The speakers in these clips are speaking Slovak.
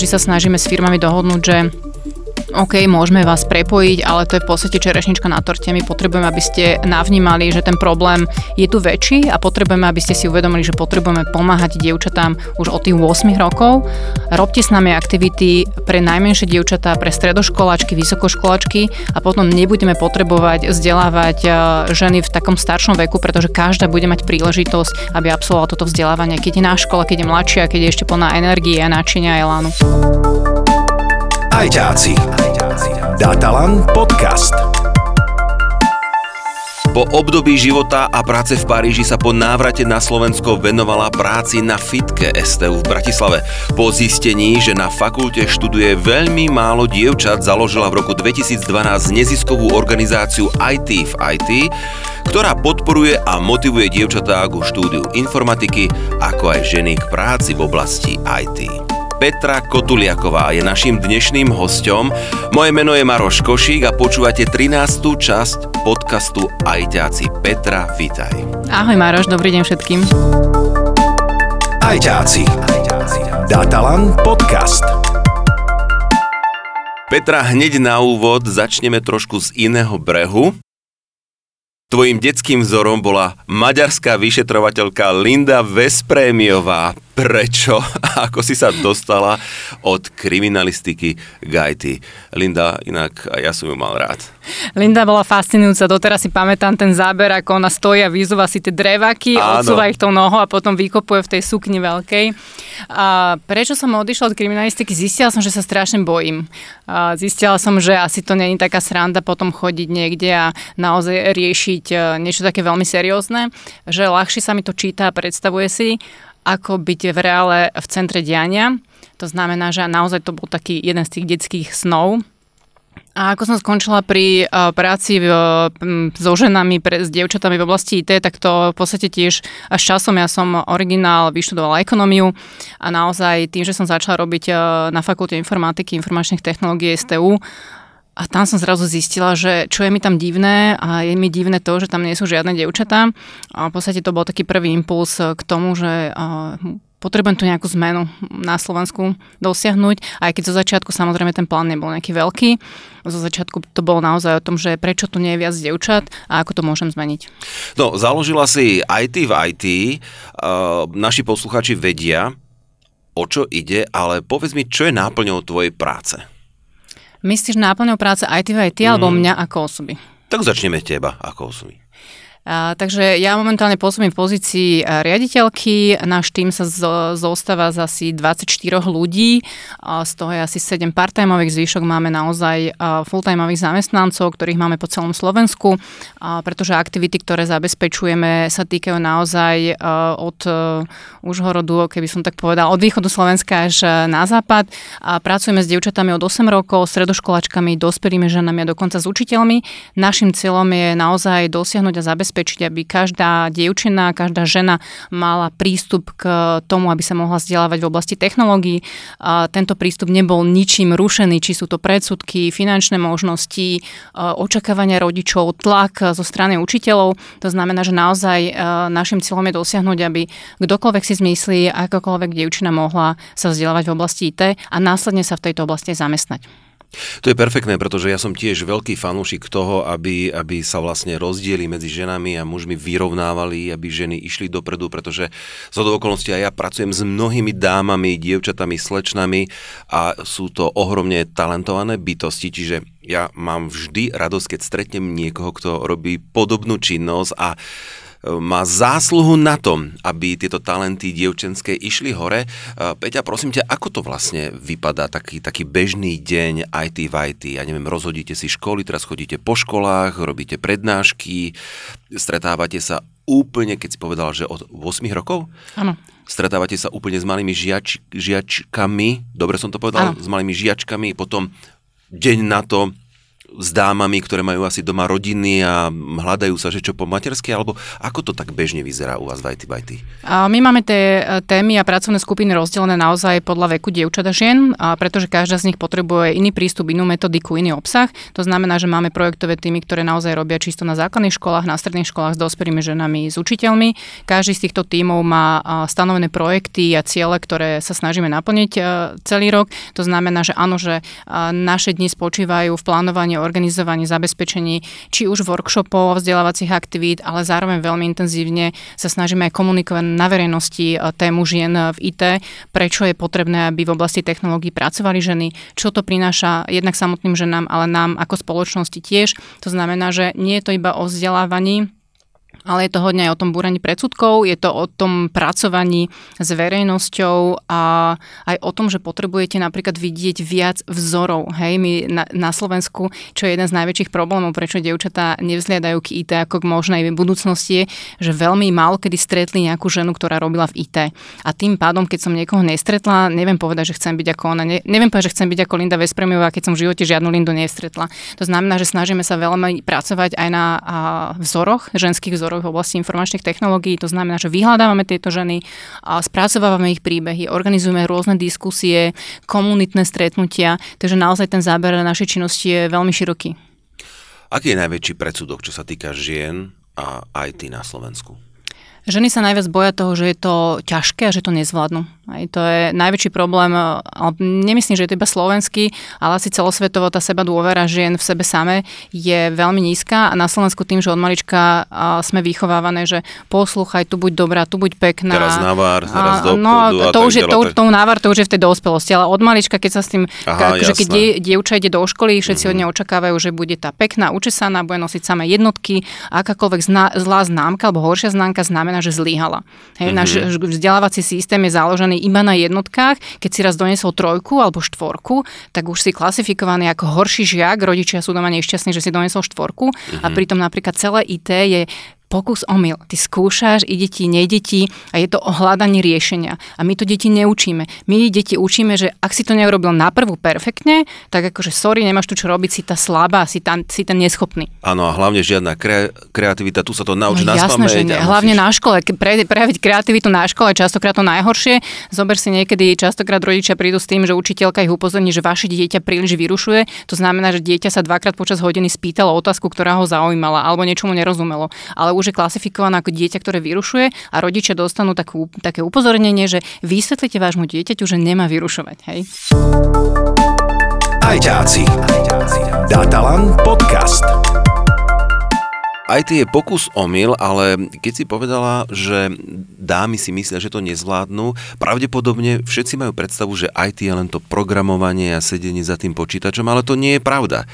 vždy sa snažíme s firmami dohodnúť, že OK, môžeme vás prepojiť, ale to je v podstate čerešnička na torte. My potrebujeme, aby ste navnímali, že ten problém je tu väčší a potrebujeme, aby ste si uvedomili, že potrebujeme pomáhať dievčatám už od tých 8 rokov. Robte s nami aktivity pre najmenšie dievčatá, pre stredoškoláčky, vysokoškoláčky a potom nebudeme potrebovať vzdelávať e, ženy v takom staršom veku, pretože každá bude mať príležitosť, aby absolvovala toto vzdelávanie, keď je na škole, keď je mladšia, keď je ešte plná energie, náčinia a elánu. Ajťáci. Datalan podcast. Po období života a práce v Paríži sa po návrate na Slovensko venovala práci na fitke STU v Bratislave. Po zistení, že na fakulte študuje veľmi málo dievčat, založila v roku 2012 neziskovú organizáciu IT v IT, ktorá podporuje a motivuje dievčatá ku štúdiu informatiky, ako aj ženy k práci v oblasti IT. Petra Kotuliaková je našim dnešným hostom. Moje meno je Maroš Košík a počúvate 13. časť podcastu Ajťáci. Petra, vítaj. Ahoj Maroš, dobrý deň všetkým. Ajťáci. Datalan podcast. Petra, hneď na úvod začneme trošku z iného brehu. Tvojim detským vzorom bola maďarská vyšetrovateľka Linda Vesprémiová prečo a ako si sa dostala od kriminalistiky k IT. Linda, inak ja som ju mal rád. Linda bola fascinujúca, doteraz si pamätám ten záber, ako ona stojí a vyzúva si tie drevaky, Áno. odsúva ich tou nohou a potom vykopuje v tej sukni veľkej. A prečo som odišla od kriminalistiky? Zistila som, že sa strašne bojím. A zistila som, že asi to není taká sranda potom chodiť niekde a naozaj riešiť e, niečo také veľmi seriózne, že ľahšie sa mi to číta a predstavuje si ako byť v reále v centre diania. To znamená, že naozaj to bol taký jeden z tých detských snov. A ako som skončila pri uh, práci uh, so ženami, pre, s dievčatami v oblasti IT, tak to v podstate tiež až časom ja som originál vyštudovala ekonómiu a naozaj tým, že som začala robiť uh, na fakulte informatiky, informačných technológií STU, a tam som zrazu zistila, že čo je mi tam divné a je mi divné to, že tam nie sú žiadne dievčatá. A v podstate to bol taký prvý impuls k tomu, že potrebujem tu nejakú zmenu na Slovensku dosiahnuť. Aj keď zo začiatku samozrejme ten plán nebol nejaký veľký. Zo začiatku to bolo naozaj o tom, že prečo tu nie je viac dievčat a ako to môžem zmeniť. No, založila si IT v IT. Uh, naši posluchači vedia, o čo ide, ale povedz mi, čo je náplňou tvojej práce? Myslíš náplňou práce IT v IT mm. alebo mňa ako osoby? Tak začneme teba ako osoby. A, takže ja momentálne pôsobím v pozícii riaditeľky. Náš tým sa zo, zostáva z asi 24 ľudí, a z toho je asi 7 part-timeových, zvyšok máme naozaj full-timeových zamestnancov, ktorých máme po celom Slovensku, a, pretože aktivity, ktoré zabezpečujeme, sa týkajú naozaj od e, Užhorodu, keby som tak povedal, od východu Slovenska až na západ. A pracujeme s dievčatami od 8 rokov, stredoškoláčkami, dospelými ženami a dokonca s učiteľmi. Našim cieľom je naozaj dosiahnuť a zabezpečiť zabezpečiť, aby každá dievčina, každá žena mala prístup k tomu, aby sa mohla vzdelávať v oblasti technológií. Tento prístup nebol ničím rušený, či sú to predsudky, finančné možnosti, očakávania rodičov, tlak zo strany učiteľov. To znamená, že naozaj našim cieľom je dosiahnuť, aby kdokoľvek si zmyslí, akokoľvek dievčina mohla sa vzdelávať v oblasti IT a následne sa v tejto oblasti zamestnať. To je perfektné, pretože ja som tiež veľký fanúšik toho, aby, aby sa vlastne rozdiely medzi ženami a mužmi vyrovnávali, aby ženy išli dopredu, pretože z okolností aj ja pracujem s mnohými dámami, dievčatami, slečnami a sú to ohromne talentované bytosti, čiže ja mám vždy radosť, keď stretnem niekoho, kto robí podobnú činnosť a má zásluhu na tom, aby tieto talenty dievčenské išli hore. Peťa, prosím ťa, ako to vlastne vypadá taký, taký bežný deň IT v IT? Ja neviem, rozhodíte si školy, teraz chodíte po školách, robíte prednášky, stretávate sa úplne, keď si povedal, že od 8 rokov? Áno. Stretávate sa úplne s malými žiač, žiačkami, dobre som to povedal, ano. s malými žiačkami, potom deň na to s dámami, ktoré majú asi doma rodiny a hľadajú sa, že čo po matersky, alebo ako to tak bežne vyzerá u vás v IT Byty? My máme tie e, témy a pracovné skupiny rozdelené naozaj podľa veku dievčat a žien, a pretože každá z nich potrebuje iný prístup, inú metodiku, iný obsah. To znamená, že máme projektové týmy, ktoré naozaj robia čisto na základných školách, na stredných školách s dospelými ženami, s učiteľmi. Každý z týchto tímov má stanovené projekty a ciele, ktoré sa snažíme naplniť e, celý rok. To znamená, že áno, že naše dni spočívajú v plánovaní, organizovaní, zabezpečení či už workshopov, vzdelávacích aktivít, ale zároveň veľmi intenzívne sa snažíme aj komunikovať na verejnosti tému žien v IT, prečo je potrebné, aby v oblasti technológií pracovali ženy, čo to prináša jednak samotným ženám, ale nám ako spoločnosti tiež. To znamená, že nie je to iba o vzdelávaní, ale je to hodne aj o tom búraní predsudkov, je to o tom pracovaní s verejnosťou a aj o tom, že potrebujete napríklad vidieť viac vzorov. Hej, my na, na Slovensku, čo je jeden z najväčších problémov, prečo dievčatá nevzliadajú k IT ako k možnej budúcnosti, je, že veľmi málo kedy stretli nejakú ženu, ktorá robila v IT. A tým pádom, keď som niekoho nestretla, neviem povedať, že chcem byť ako ona, ne, neviem povedať, že chcem byť ako Linda Vespremiová, keď som v živote žiadnu Lindu nestretla. To znamená, že snažíme sa veľmi pracovať aj na a, vzoroch, ženských vzoroch v oblasti informačných technológií. To znamená, že vyhľadávame tieto ženy, a spracovávame ich príbehy, organizujeme rôzne diskusie, komunitné stretnutia, takže naozaj ten záber našej činnosti je veľmi široký. Aký je najväčší predsudok, čo sa týka žien a IT na Slovensku? Ženy sa najviac boja toho, že je to ťažké a že to nezvládnu. Aj to je najväčší problém, ale nemyslím, že je to iba slovenský, ale asi celosvetovo tá seba dôvera žien v sebe same je veľmi nízka a na Slovensku tým, že od malička sme vychovávané, že poslúchaj, tu buď dobrá, tu buď pekná. Teraz návár, teraz do No, to už je, to, to návár, to už je v tej dospelosti, ale od malička, keď sa s tým, Aha, že keď die, dievča ide do školy, všetci mm-hmm. od nej očakávajú, že bude tá pekná, učesaná, bude nosiť samé jednotky, akákoľvek zna, zlá známka alebo horšia známka znamená, že zlyhala. Hej, mm-hmm. Náš vzdelávací systém je založený iba na jednotkách. Keď si raz donesol trojku alebo štvorku, tak už si klasifikovaný ako horší žiak. Rodičia sú doma nešťastní, že si donesol štvorku mm-hmm. a mhm. pritom napríklad celé IT je pokus omyl. Ty skúšaš, ide ti, nejde ti a je to o hľadaní riešenia. A my to deti neučíme. My deti učíme, že ak si to neurobil na prvú perfektne, tak akože sorry, nemáš tu čo robiť, si tá slabá, si, tam, si ten neschopný. Áno, a hlavne žiadna kre, kreativita, tu sa to naučí no, na jasné, že nie. Hlavne na škole. Pre, prejaviť kreativitu na škole častokrát to najhoršie. Zober si niekedy, častokrát rodičia prídu s tým, že učiteľka ich upozorní, že vaše dieťa príliš vyrušuje. To znamená, že dieťa sa dvakrát počas hodiny spýtalo otázku, ktorá ho zaujímala alebo niečomu nerozumelo. Ale už je klasifikovaná ako dieťa, ktoré vyrušuje a rodičia dostanú takú, také upozornenie, že vysvetlite vášmu dieťaťu, že nemá vyrušovať. Hej? Ajťáci. Datalan podcast. IT je pokus omyl, ale keď si povedala, že dámy si myslia, že to nezvládnu, pravdepodobne všetci majú predstavu, že IT je len to programovanie a sedenie za tým počítačom, ale to nie je pravda.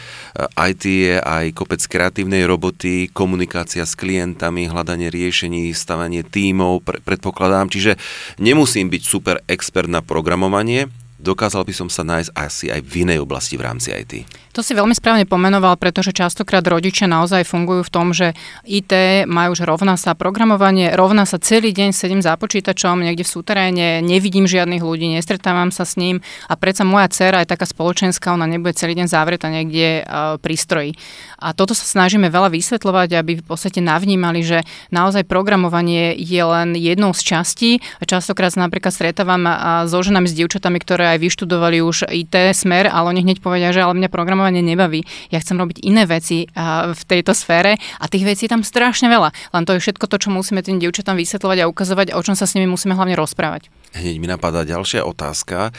IT je aj kopec kreatívnej roboty, komunikácia s klientami, hľadanie riešení, stavanie tímov, predpokladám, čiže nemusím byť super expert na programovanie, dokázal by som sa nájsť asi aj v inej oblasti v rámci IT. To si veľmi správne pomenoval, pretože častokrát rodičia naozaj fungujú v tom, že IT majú už rovná sa programovanie, rovná sa celý deň sedím za počítačom niekde v súteréne, nevidím žiadnych ľudí, nestretávam sa s ním a predsa moja dcera je taká spoločenská, ona nebude celý deň zavretá niekde uh, pri stroji. A toto sa snažíme veľa vysvetľovať, aby v podstate navnímali, že naozaj programovanie je len jednou z častí. Častokrát sa napríklad stretávam so ženami, s dievčatami, ktoré aj vyštudovali už IT smer, ale oni hneď povedia, že ale mňa programovanie nebaví. Ja chcem robiť iné veci v tejto sfére a tých vecí je tam strašne veľa. Len to je všetko to, čo musíme tým dievčatám vysvetľovať a ukazovať, o čom sa s nimi musíme hlavne rozprávať. Hneď mi napadá ďalšia otázka.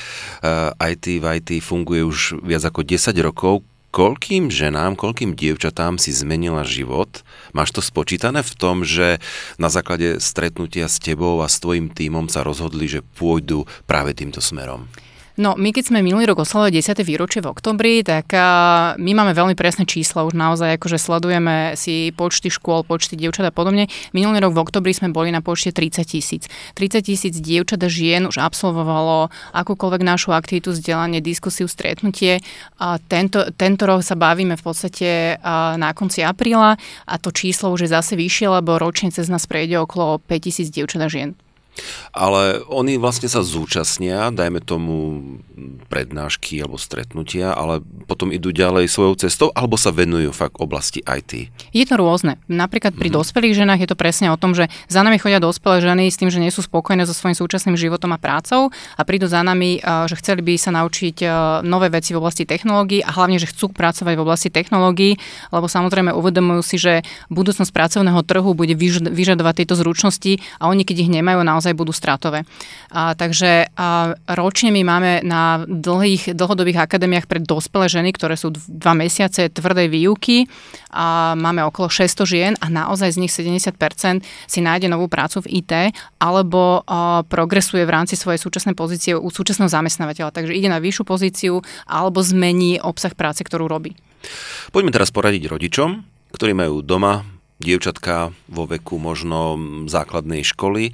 IT v IT funguje už viac ako 10 rokov koľkým ženám, koľkým dievčatám si zmenila život? Máš to spočítané v tom, že na základe stretnutia s tebou a s tvojim tímom sa rozhodli, že pôjdu práve týmto smerom? No, my keď sme minulý rok oslavili 10. výročie v oktobri, tak uh, my máme veľmi presné čísla, už naozaj akože sledujeme si počty škôl, počty dievčat a podobne. Minulý rok v oktobri sme boli na počte 30 tisíc. 30 tisíc dievčat a žien už absolvovalo akúkoľvek našu aktivitu, vzdelanie, diskusiu, stretnutie. A tento, tento rok sa bavíme v podstate uh, na konci apríla a to číslo už je zase vyššie, lebo ročne cez nás prejde okolo 5 tisíc dievčat a žien. Ale oni vlastne sa zúčastnia, dajme tomu prednášky alebo stretnutia, ale potom idú ďalej svojou cestou, alebo sa venujú fakt oblasti IT. Je to rôzne. Napríklad pri mm-hmm. dospelých ženách je to presne o tom, že za nami chodia dospelé ženy s tým, že nie sú spokojné so svojím súčasným životom a prácou a prídu za nami, že chceli by sa naučiť nové veci v oblasti technológií a hlavne, že chcú pracovať v oblasti technológií, lebo samozrejme uvedomujú si, že budúcnosť pracovného trhu bude vyžadovať tieto zručnosti a oni, keď ich nemajú, naozaj budú stratové. A, takže a, ročne my máme na dlhých, dlhodobých akadémiách pre dospelé ženy, ktoré sú dva mesiace tvrdej výuky a máme okolo 600 žien a naozaj z nich 70% si nájde novú prácu v IT alebo a, progresuje v rámci svojej súčasnej pozície u súčasného zamestnávateľa. Takže ide na vyššiu pozíciu alebo zmení obsah práce, ktorú robí. Poďme teraz poradiť rodičom, ktorí majú doma dievčatka vo veku možno základnej školy.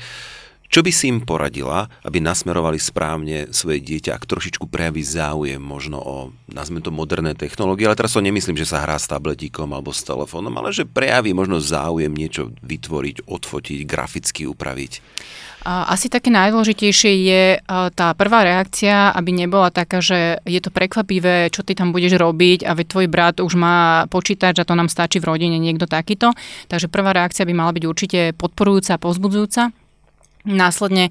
Čo by si im poradila, aby nasmerovali správne svoje dieťa, ak trošičku prejaví záujem možno o, nazme to, moderné technológie, ale teraz to nemyslím, že sa hrá s tabletíkom alebo s telefónom, ale že prejaví možno záujem niečo vytvoriť, odfotiť, graficky upraviť. Asi také najdôležitejšie je tá prvá reakcia, aby nebola taká, že je to prekvapivé, čo ty tam budeš robiť a veď tvoj brat už má počítač a to nám stačí v rodine niekto takýto. Takže prvá reakcia by mala byť určite podporujúca pozbudzujúca. Následne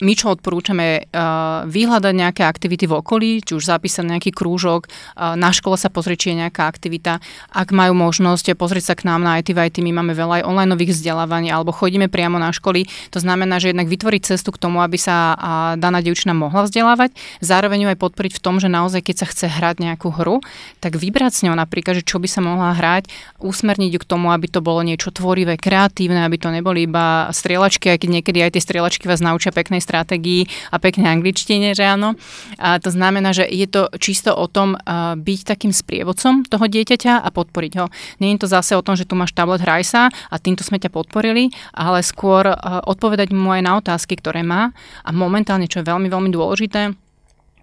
my čo odporúčame, uh, vyhľadať nejaké aktivity v okolí, či už zapísať nejaký krúžok, uh, na škole sa pozrieť, či je nejaká aktivita. Ak majú možnosť pozrieť sa k nám na IT IT, my máme veľa aj online vzdelávaní, alebo chodíme priamo na školy. To znamená, že jednak vytvoriť cestu k tomu, aby sa daná dievčina mohla vzdelávať, zároveň ju aj podporiť v tom, že naozaj, keď sa chce hrať nejakú hru, tak vybrať s ňou napríklad, že čo by sa mohla hrať, usmerniť ju k tomu, aby to bolo niečo tvorivé, kreatívne, aby to neboli iba strieľačky, aj keď niekedy aj tie strieľačky vás naučia peknej stratégii a peknej angličtine, že áno. A to znamená, že je to čisto o tom byť takým sprievodcom toho dieťaťa a podporiť ho. Nie je to zase o tom, že tu máš tablet, hraj sa a týmto sme ťa podporili, ale skôr odpovedať mu aj na otázky, ktoré má a momentálne, čo je veľmi, veľmi dôležité,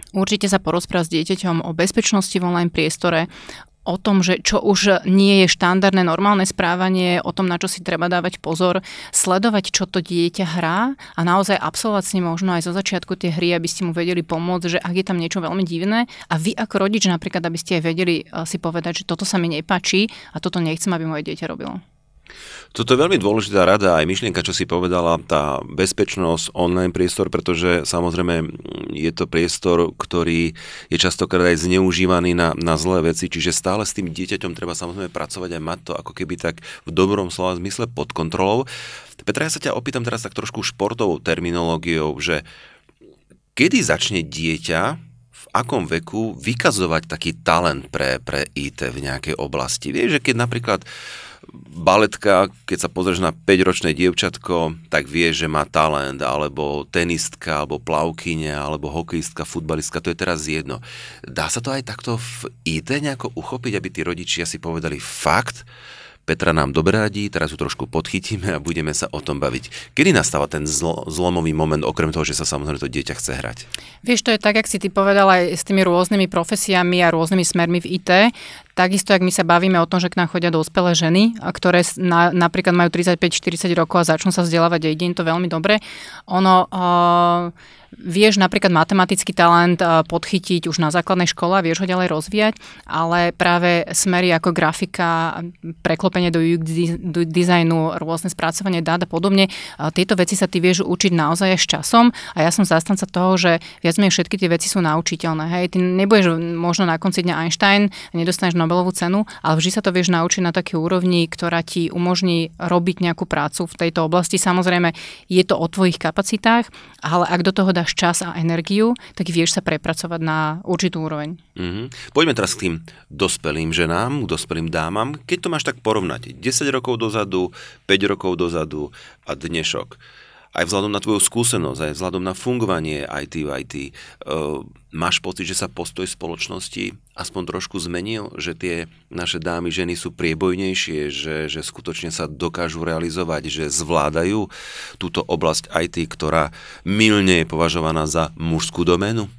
Určite sa porozprávať s dieťaťom o bezpečnosti v online priestore, o tom, že čo už nie je štandardné normálne správanie, o tom, na čo si treba dávať pozor, sledovať, čo to dieťa hrá a naozaj absolvovať s ním možno aj zo začiatku tie hry, aby ste mu vedeli pomôcť, že ak je tam niečo veľmi divné a vy ako rodič napríklad, aby ste aj vedeli eh, si povedať, že toto sa mi nepáči a toto nechcem, aby moje dieťa robilo. Toto je veľmi dôležitá rada, aj myšlienka, čo si povedala, tá bezpečnosť, online priestor, pretože samozrejme je to priestor, ktorý je častokrát aj zneužívaný na, na zlé veci, čiže stále s tým dieťaťom treba samozrejme pracovať a mať to ako keby tak v dobrom slova zmysle pod kontrolou. Petra, ja sa ťa opýtam teraz tak trošku športovou terminológiou, že kedy začne dieťa v akom veku vykazovať taký talent pre, pre IT v nejakej oblasti. Vieš, že keď napríklad baletka, keď sa pozrieš na 5-ročné dievčatko, tak vie, že má talent, alebo tenistka, alebo plavkyňa, alebo hokejistka, futbalistka, to je teraz jedno. Dá sa to aj takto v IT nejako uchopiť, aby tí rodičia si povedali fakt, Petra nám dobre radí, teraz ju trošku podchytíme a budeme sa o tom baviť. Kedy nastáva ten zlo, zlomový moment, okrem toho, že sa samozrejme to dieťa chce hrať? Vieš, to je tak, ak si ty povedal aj s tými rôznymi profesiami a rôznymi smermi v IT, Takisto, ak my sa bavíme o tom, že k nám chodia dospelé ženy, ktoré na, napríklad majú 35-40 rokov a začnú sa vzdelávať a ide im to veľmi dobre, ono... Uh, vieš napríklad matematický talent podchytiť už na základnej škole a vieš ho ďalej rozvíjať, ale práve smery ako grafika, preklopenie do dizajnu, rôzne spracovanie dát a podobne, tieto veci sa ty vieš učiť naozaj až časom a ja som zastanca toho, že viac menej všetky tie veci sú naučiteľné. Hej, ty nebudeš možno na konci dňa Einstein, nedostaneš Nobelovú cenu, ale vždy sa to vieš naučiť na takej úrovni, ktorá ti umožní robiť nejakú prácu v tejto oblasti. Samozrejme, je to o tvojich kapacitách, ale ak do toho dáš čas a energiu, tak vieš sa prepracovať na určitú úroveň. Mm-hmm. Poďme teraz k tým dospelým ženám, k dospelým dámam. Keď to máš tak porovnať, 10 rokov dozadu, 5 rokov dozadu a dnešok aj vzhľadom na tvoju skúsenosť, aj vzhľadom na fungovanie IT v IT, uh, máš pocit, že sa postoj spoločnosti aspoň trošku zmenil, že tie naše dámy, ženy sú priebojnejšie, že, že skutočne sa dokážu realizovať, že zvládajú túto oblasť IT, ktorá milne je považovaná za mužskú doménu?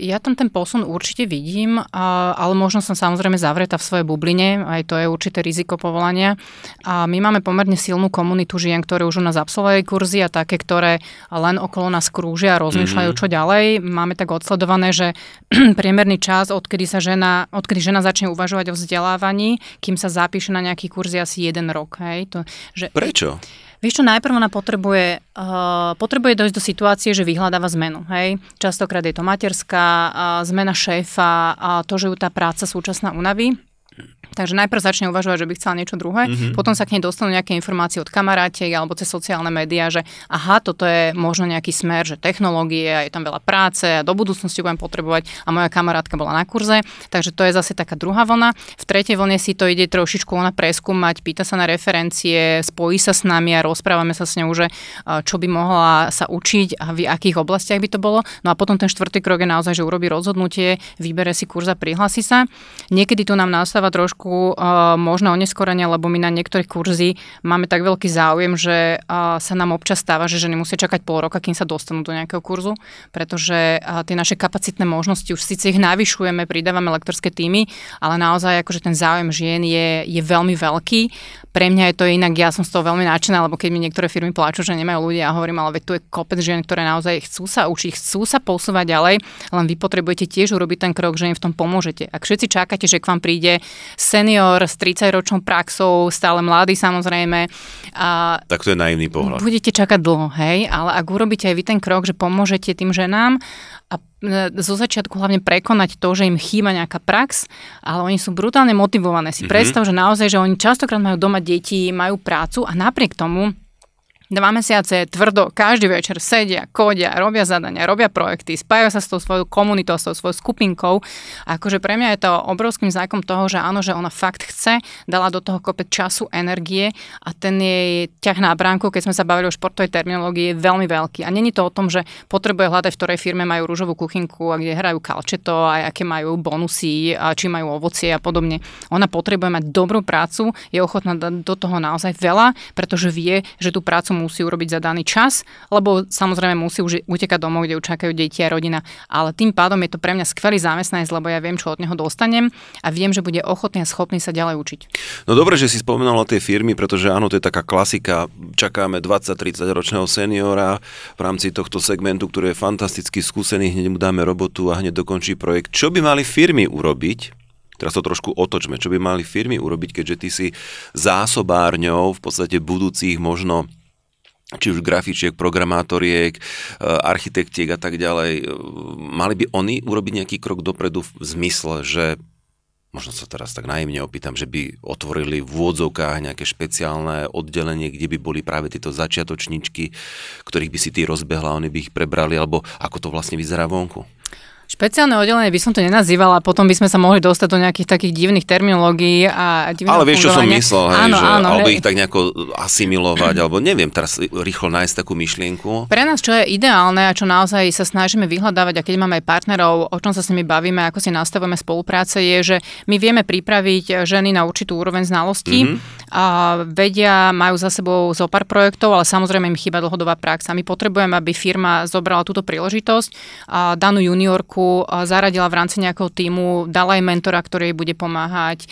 Ja tam ten posun určite vidím, ale možno som samozrejme zavretá v svojej bubline, aj to je určité riziko povolania. A my máme pomerne silnú komunitu žien, ktoré už u nás absolvovali kurzy a také, ktoré len okolo nás krúžia a rozmýšľajú, mm-hmm. čo ďalej. Máme tak odsledované, že priemerný čas, odkedy sa žena, odkedy žena začne uvažovať o vzdelávaní, kým sa zapíše na nejaký kurz, je asi jeden rok. Hej? To, že, Prečo? Vieš čo, najprv ona potrebuje, uh, potrebuje dojsť do situácie, že vyhľadáva zmenu. Hej? Častokrát je to materská, uh, zmena šéfa, uh, to, že ju tá práca súčasná unaví. Takže najprv začne uvažovať, že by chcela niečo druhé, mm-hmm. potom sa k nej dostanú nejaké informácie od kamarátiek alebo cez sociálne médiá, že aha, toto je možno nejaký smer, že technológie, je tam veľa práce a do budúcnosti budem potrebovať a moja kamarátka bola na kurze, takže to je zase taká druhá vlna. V tretej vlne si to ide trošičku ona preskúmať, pýta sa na referencie, spojí sa s nami a rozprávame sa s ňou, že čo by mohla sa učiť a v akých oblastiach by to bolo. No a potom ten štvrtý krok je naozaj, že urobí rozhodnutie, vybere si kurz a prihlási sa. Niekedy tu nám nastáva trošku trošku uh, možno oneskorenia, lebo my na niektorých kurzy máme tak veľký záujem, že uh, sa nám občas stáva, že ženy musia čakať pol roka, kým sa dostanú do nejakého kurzu, pretože uh, tie naše kapacitné možnosti, už síce ich navyšujeme, pridávame lektorské týmy, ale naozaj akože ten záujem žien je, je veľmi veľký. Pre mňa je to inak, ja som z toho veľmi nadšená, lebo keď mi niektoré firmy pláču, že nemajú ľudia, ja hovorím, ale veď tu je kopec žien, ktoré naozaj chcú sa učiť, chcú sa posúvať ďalej, len vy potrebujete tiež urobiť ten krok, že im v tom pomôžete. Ak všetci čakáte, že k vám príde senior s 30-ročnou praxou, stále mladý samozrejme. A tak to je naivný pohľad. Budete čakať dlho, hej, ale ak urobíte aj vy ten krok, že pomôžete tým ženám a e, zo začiatku hlavne prekonať to, že im chýba nejaká prax, ale oni sú brutálne motivované. Si mm-hmm. predstav, že naozaj, že oni častokrát majú doma deti, majú prácu a napriek tomu dva mesiace tvrdo, každý večer sedia, kodia, robia zadania, robia projekty, spájajú sa s tou svojou komunitou, s tou svojou skupinkou. A akože pre mňa je to obrovským znakom toho, že áno, že ona fakt chce, dala do toho kopec času, energie a ten jej ťah na bránku, keď sme sa bavili o športovej terminológii, je veľmi veľký. A není to o tom, že potrebuje hľadať, v ktorej firme majú rúžovú kuchynku a kde hrajú kalčeto a aké majú bonusy, a či majú ovocie a podobne. Ona potrebuje mať dobrú prácu, je ochotná dať do toho naozaj veľa, pretože vie, že tú prácu musí urobiť za daný čas, lebo samozrejme musí už utekať domov, kde už čakajú deti a rodina. Ale tým pádom je to pre mňa skvelý zamestnanec, lebo ja viem, čo od neho dostanem a viem, že bude ochotný a schopný sa ďalej učiť. No dobre, že si spomenula tie firmy, pretože áno, to je taká klasika. Čakáme 20-30 ročného seniora v rámci tohto segmentu, ktorý je fantasticky skúsený, hneď mu dáme robotu a hneď dokončí projekt. Čo by mali firmy urobiť, Teraz to trošku otočme. Čo by mali firmy urobiť, keďže ty si zásobárňou v podstate budúcich možno či už grafičiek, programátoriek, e, architektiek a tak ďalej, e, mali by oni urobiť nejaký krok dopredu v zmysle, že možno sa teraz tak naivne opýtam, že by otvorili v úvodzovkách nejaké špeciálne oddelenie, kde by boli práve tieto začiatočničky, ktorých by si ty rozbehla, oni by ich prebrali, alebo ako to vlastne vyzerá vonku? Špeciálne oddelenie by som to nenazývala, potom by sme sa mohli dostať do nejakých takých divných terminológií a divného Ale vieš, čo som myslel, hej, áno, že, áno, alebo hej. ich tak nejako asimilovať, alebo neviem, teraz rýchlo nájsť takú myšlienku. Pre nás, čo je ideálne a čo naozaj sa snažíme vyhľadávať, a keď máme aj partnerov, o čom sa s nimi bavíme, ako si nastavujeme spolupráce, je, že my vieme pripraviť ženy na určitú úroveň znalostí mm-hmm. a vedia, majú za sebou zo pár projektov, ale samozrejme im chýba dlhodobá prax. A my potrebujeme, aby firma zobrala túto príležitosť a danú juniorku človeku zaradila v rámci nejakého týmu, dala jej mentora, ktorý jej bude pomáhať,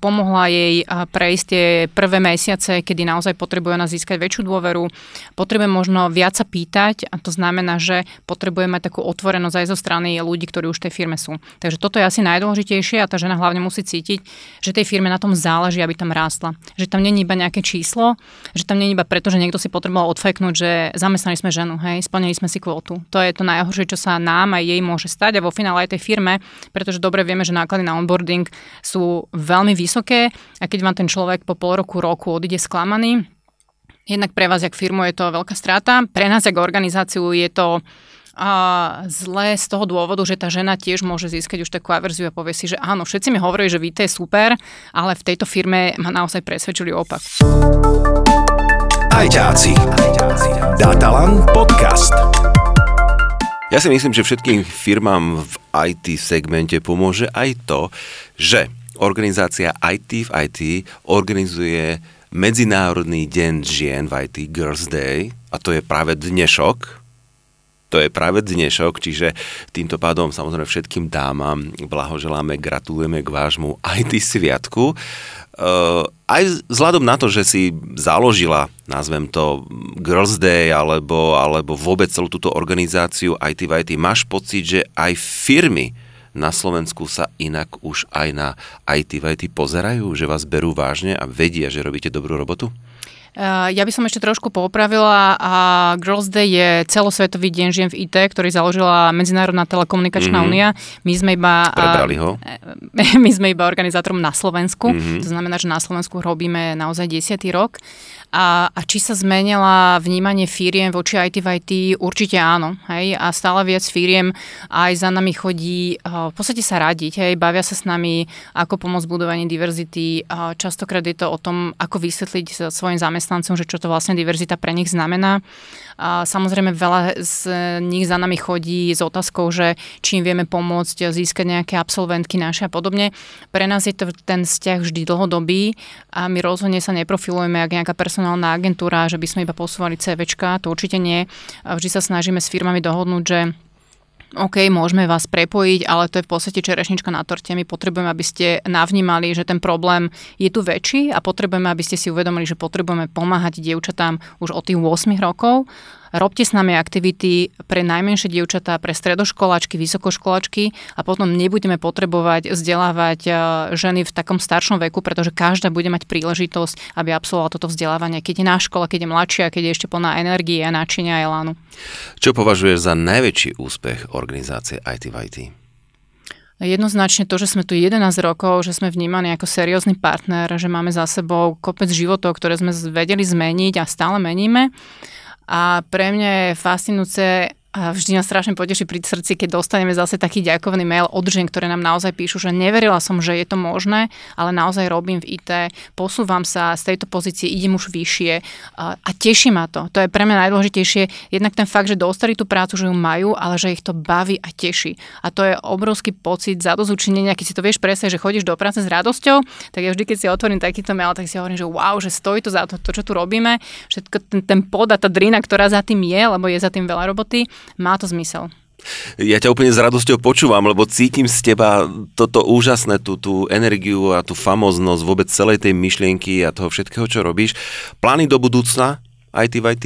pomohla jej prejsť tie prvé mesiace, kedy naozaj potrebuje nás získať väčšiu dôveru, potrebuje možno viac sa pýtať a to znamená, že potrebuje mať takú otvorenosť aj zo strany ľudí, ktorí už v tej firme sú. Takže toto je asi najdôležitejšie a tá žena hlavne musí cítiť, že tej firme na tom záleží, aby tam rástla. Že tam není iba nejaké číslo, že tam není iba preto, že niekto si potreboval odfajknúť, že zamestnali sme ženu, hej, splnili sme si kvotu. To je to najhoršie, čo sa nám aj jej môže stať stať a vo finále aj tej firme, pretože dobre vieme, že náklady na onboarding sú veľmi vysoké a keď vám ten človek po pol roku, roku odíde sklamaný, jednak pre vás, jak firmu, je to veľká strata, pre nás, jak organizáciu, je to a zlé z toho dôvodu, že tá žena tiež môže získať už takú averziu a povie si, že áno, všetci mi hovorili, že víte je super, ale v tejto firme ma naozaj presvedčili opak. Ajťáci. Datalan podcast. Ja si myslím, že všetkým firmám v IT segmente pomôže aj to, že organizácia IT v IT organizuje Medzinárodný deň žien v IT, Girls Day, a to je práve dnešok, to je práve dnešok, čiže týmto pádom samozrejme všetkým dámam blahoželáme, gratulujeme k vášmu IT sviatku. Uh, aj vzhľadom na to, že si založila, nazvem to Girls Day, alebo, alebo vôbec celú túto organizáciu IT v IT, máš pocit, že aj firmy na Slovensku sa inak už aj na IT v IT pozerajú, že vás berú vážne a vedia, že robíte dobrú robotu? Ja by som ešte trošku popravila a Girls Day je celosvetový deň žien v IT, ktorý založila Medzinárodná telekomunikačná mm-hmm. únia. My sme iba... Prebrali ho. My sme iba organizátorom na Slovensku. Mm-hmm. To znamená, že na Slovensku robíme naozaj desiatý rok. A, a či sa zmenila vnímanie firiem voči IT v IT? Určite áno. Hej? A stále viac firiem aj za nami chodí v podstate sa radiť. Hej? Bavia sa s nami, ako pomôcť budovaní diverzity. Častokrát je to o tom, ako vysvetliť svojim zamestnancom, že čo to vlastne diverzita pre nich znamená. A samozrejme veľa z nich za nami chodí s otázkou, že či im vieme pomôcť získať nejaké absolventky naše a podobne. Pre nás je to ten vzťah vždy dlhodobý a my rozhodne sa neprofilujeme ako nejaká personálna agentúra, že by sme iba posúvali CVčka, to určite nie. Vždy sa snažíme s firmami dohodnúť, že OK, môžeme vás prepojiť, ale to je v podstate čerešnička na torte. My potrebujeme, aby ste navnímali, že ten problém je tu väčší a potrebujeme, aby ste si uvedomili, že potrebujeme pomáhať dievčatám už od tých 8 rokov robte s nami aktivity pre najmenšie dievčatá, pre stredoškoláčky, vysokoškoláčky a potom nebudeme potrebovať vzdelávať e, ženy v takom staršom veku, pretože každá bude mať príležitosť, aby absolvovala toto vzdelávanie, keď je na škole, keď je mladšia, keď je ešte plná energie a náčinia a elánu. Čo považuješ za najväčší úspech organizácie IT v IT? Jednoznačne to, že sme tu 11 rokov, že sme vnímaní ako seriózny partner, že máme za sebou kopec životov, ktoré sme vedeli zmeniť a stále meníme. A pre mňa je fascinujúce a vždy nás strašne poteší pri srdci, keď dostaneme zase taký ďakovný mail od žien, ktoré nám naozaj píšu, že neverila som, že je to možné, ale naozaj robím v IT, posúvam sa z tejto pozície, idem už vyššie a, a teší ma to. To je pre mňa najdôležitejšie. Jednak ten fakt, že dostali tú prácu, že ju majú, ale že ich to baví a teší. A to je obrovský pocit zadozučinenia, keď si to vieš presne, že chodíš do práce s radosťou, tak ja vždy, keď si otvorím takýto mail, tak si hovorím, že wow, že stojí to za to, to čo tu robíme, všetko ten, ten pod a tá drina, ktorá za tým je, lebo je za tým veľa roboty, má to zmysel. Ja ťa úplne s radosťou počúvam, lebo cítim z teba toto úžasné, tú, tú energiu a tú famoznosť vôbec celej tej myšlienky a toho všetkého, čo robíš. Plány do budúcna IT v IT?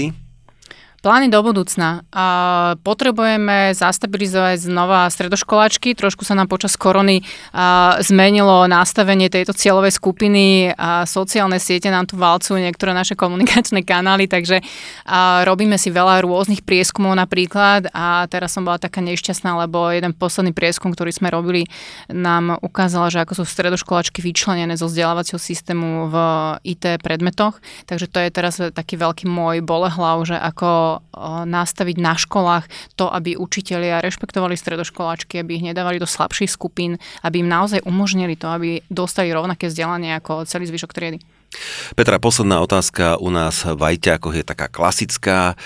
Plány do budúcna. A potrebujeme zastabilizovať znova stredoškoláčky. Trošku sa nám počas korony a, zmenilo nastavenie tejto cieľovej skupiny a sociálne siete nám tu valcujú niektoré naše komunikačné kanály, takže a, robíme si veľa rôznych prieskumov napríklad a teraz som bola taká nešťastná, lebo jeden posledný prieskum, ktorý sme robili, nám ukázal, že ako sú stredoškoláčky vyčlenené zo vzdelávacieho systému v IT predmetoch. Takže to je teraz taký veľký môj bolehlav, že ako nastaviť na školách to, aby učitelia rešpektovali stredoškoláčky, aby ich nedávali do slabších skupín, aby im naozaj umožnili to, aby dostali rovnaké vzdelanie ako celý zvyšok triedy. Petra, posledná otázka u nás v Ajťákoch je taká klasická.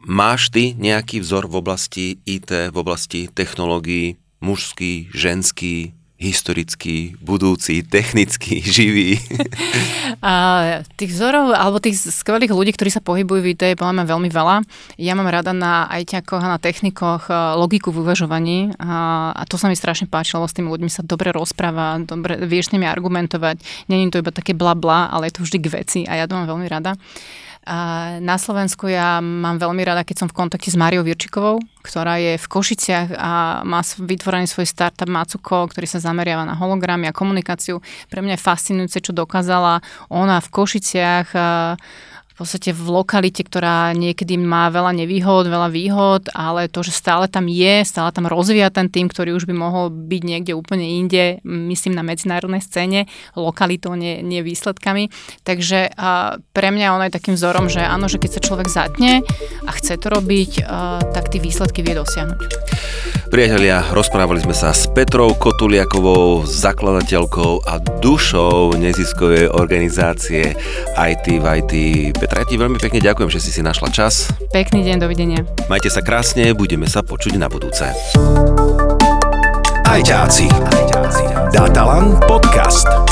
Máš ty nejaký vzor v oblasti IT, v oblasti technológií, mužský, ženský, historický, budúci, technický, živý? A tých vzorov, alebo tých skvelých ľudí, ktorí sa pohybujú v IT, je podľa mňa veľmi veľa. Ja mám rada na ITákoch a na technikoch e, logiku v uvažovaní a, a to sa mi strašne páčilo, s tými ľuďmi sa dobre rozpráva, dobre, vieš s nimi argumentovať. Není to iba také bla bla, ale je to vždy k veci a ja to mám veľmi rada. Na Slovensku ja mám veľmi rada, keď som v kontakte s Máriou Virčikovou, ktorá je v Košiciach a má vytvorený svoj startup Macuko, ktorý sa zameriava na hologramy a komunikáciu. Pre mňa je fascinujúce, čo dokázala ona v Košiciach podstate v lokalite, ktorá niekedy má veľa nevýhod, veľa výhod, ale to, že stále tam je, stále tam rozvíja ten tým, ktorý už by mohol byť niekde úplne inde, myslím na medzinárodnej scéne, lokalitou, nie, nie výsledkami. Takže a pre mňa ono je takým vzorom, že áno, že keď sa človek zatne a chce to robiť, a, tak tie výsledky vie dosiahnuť. Priatelia, rozprávali sme sa s Petrou Kotuliakovou, zakladateľkou a dušou neziskovej organizácie IT v IT. Petra, ja ti veľmi pekne ďakujem, že si si našla čas. Pekný deň, dovidenia. Majte sa krásne, budeme sa počuť na budúce. Ajťáci. Datalan podcast.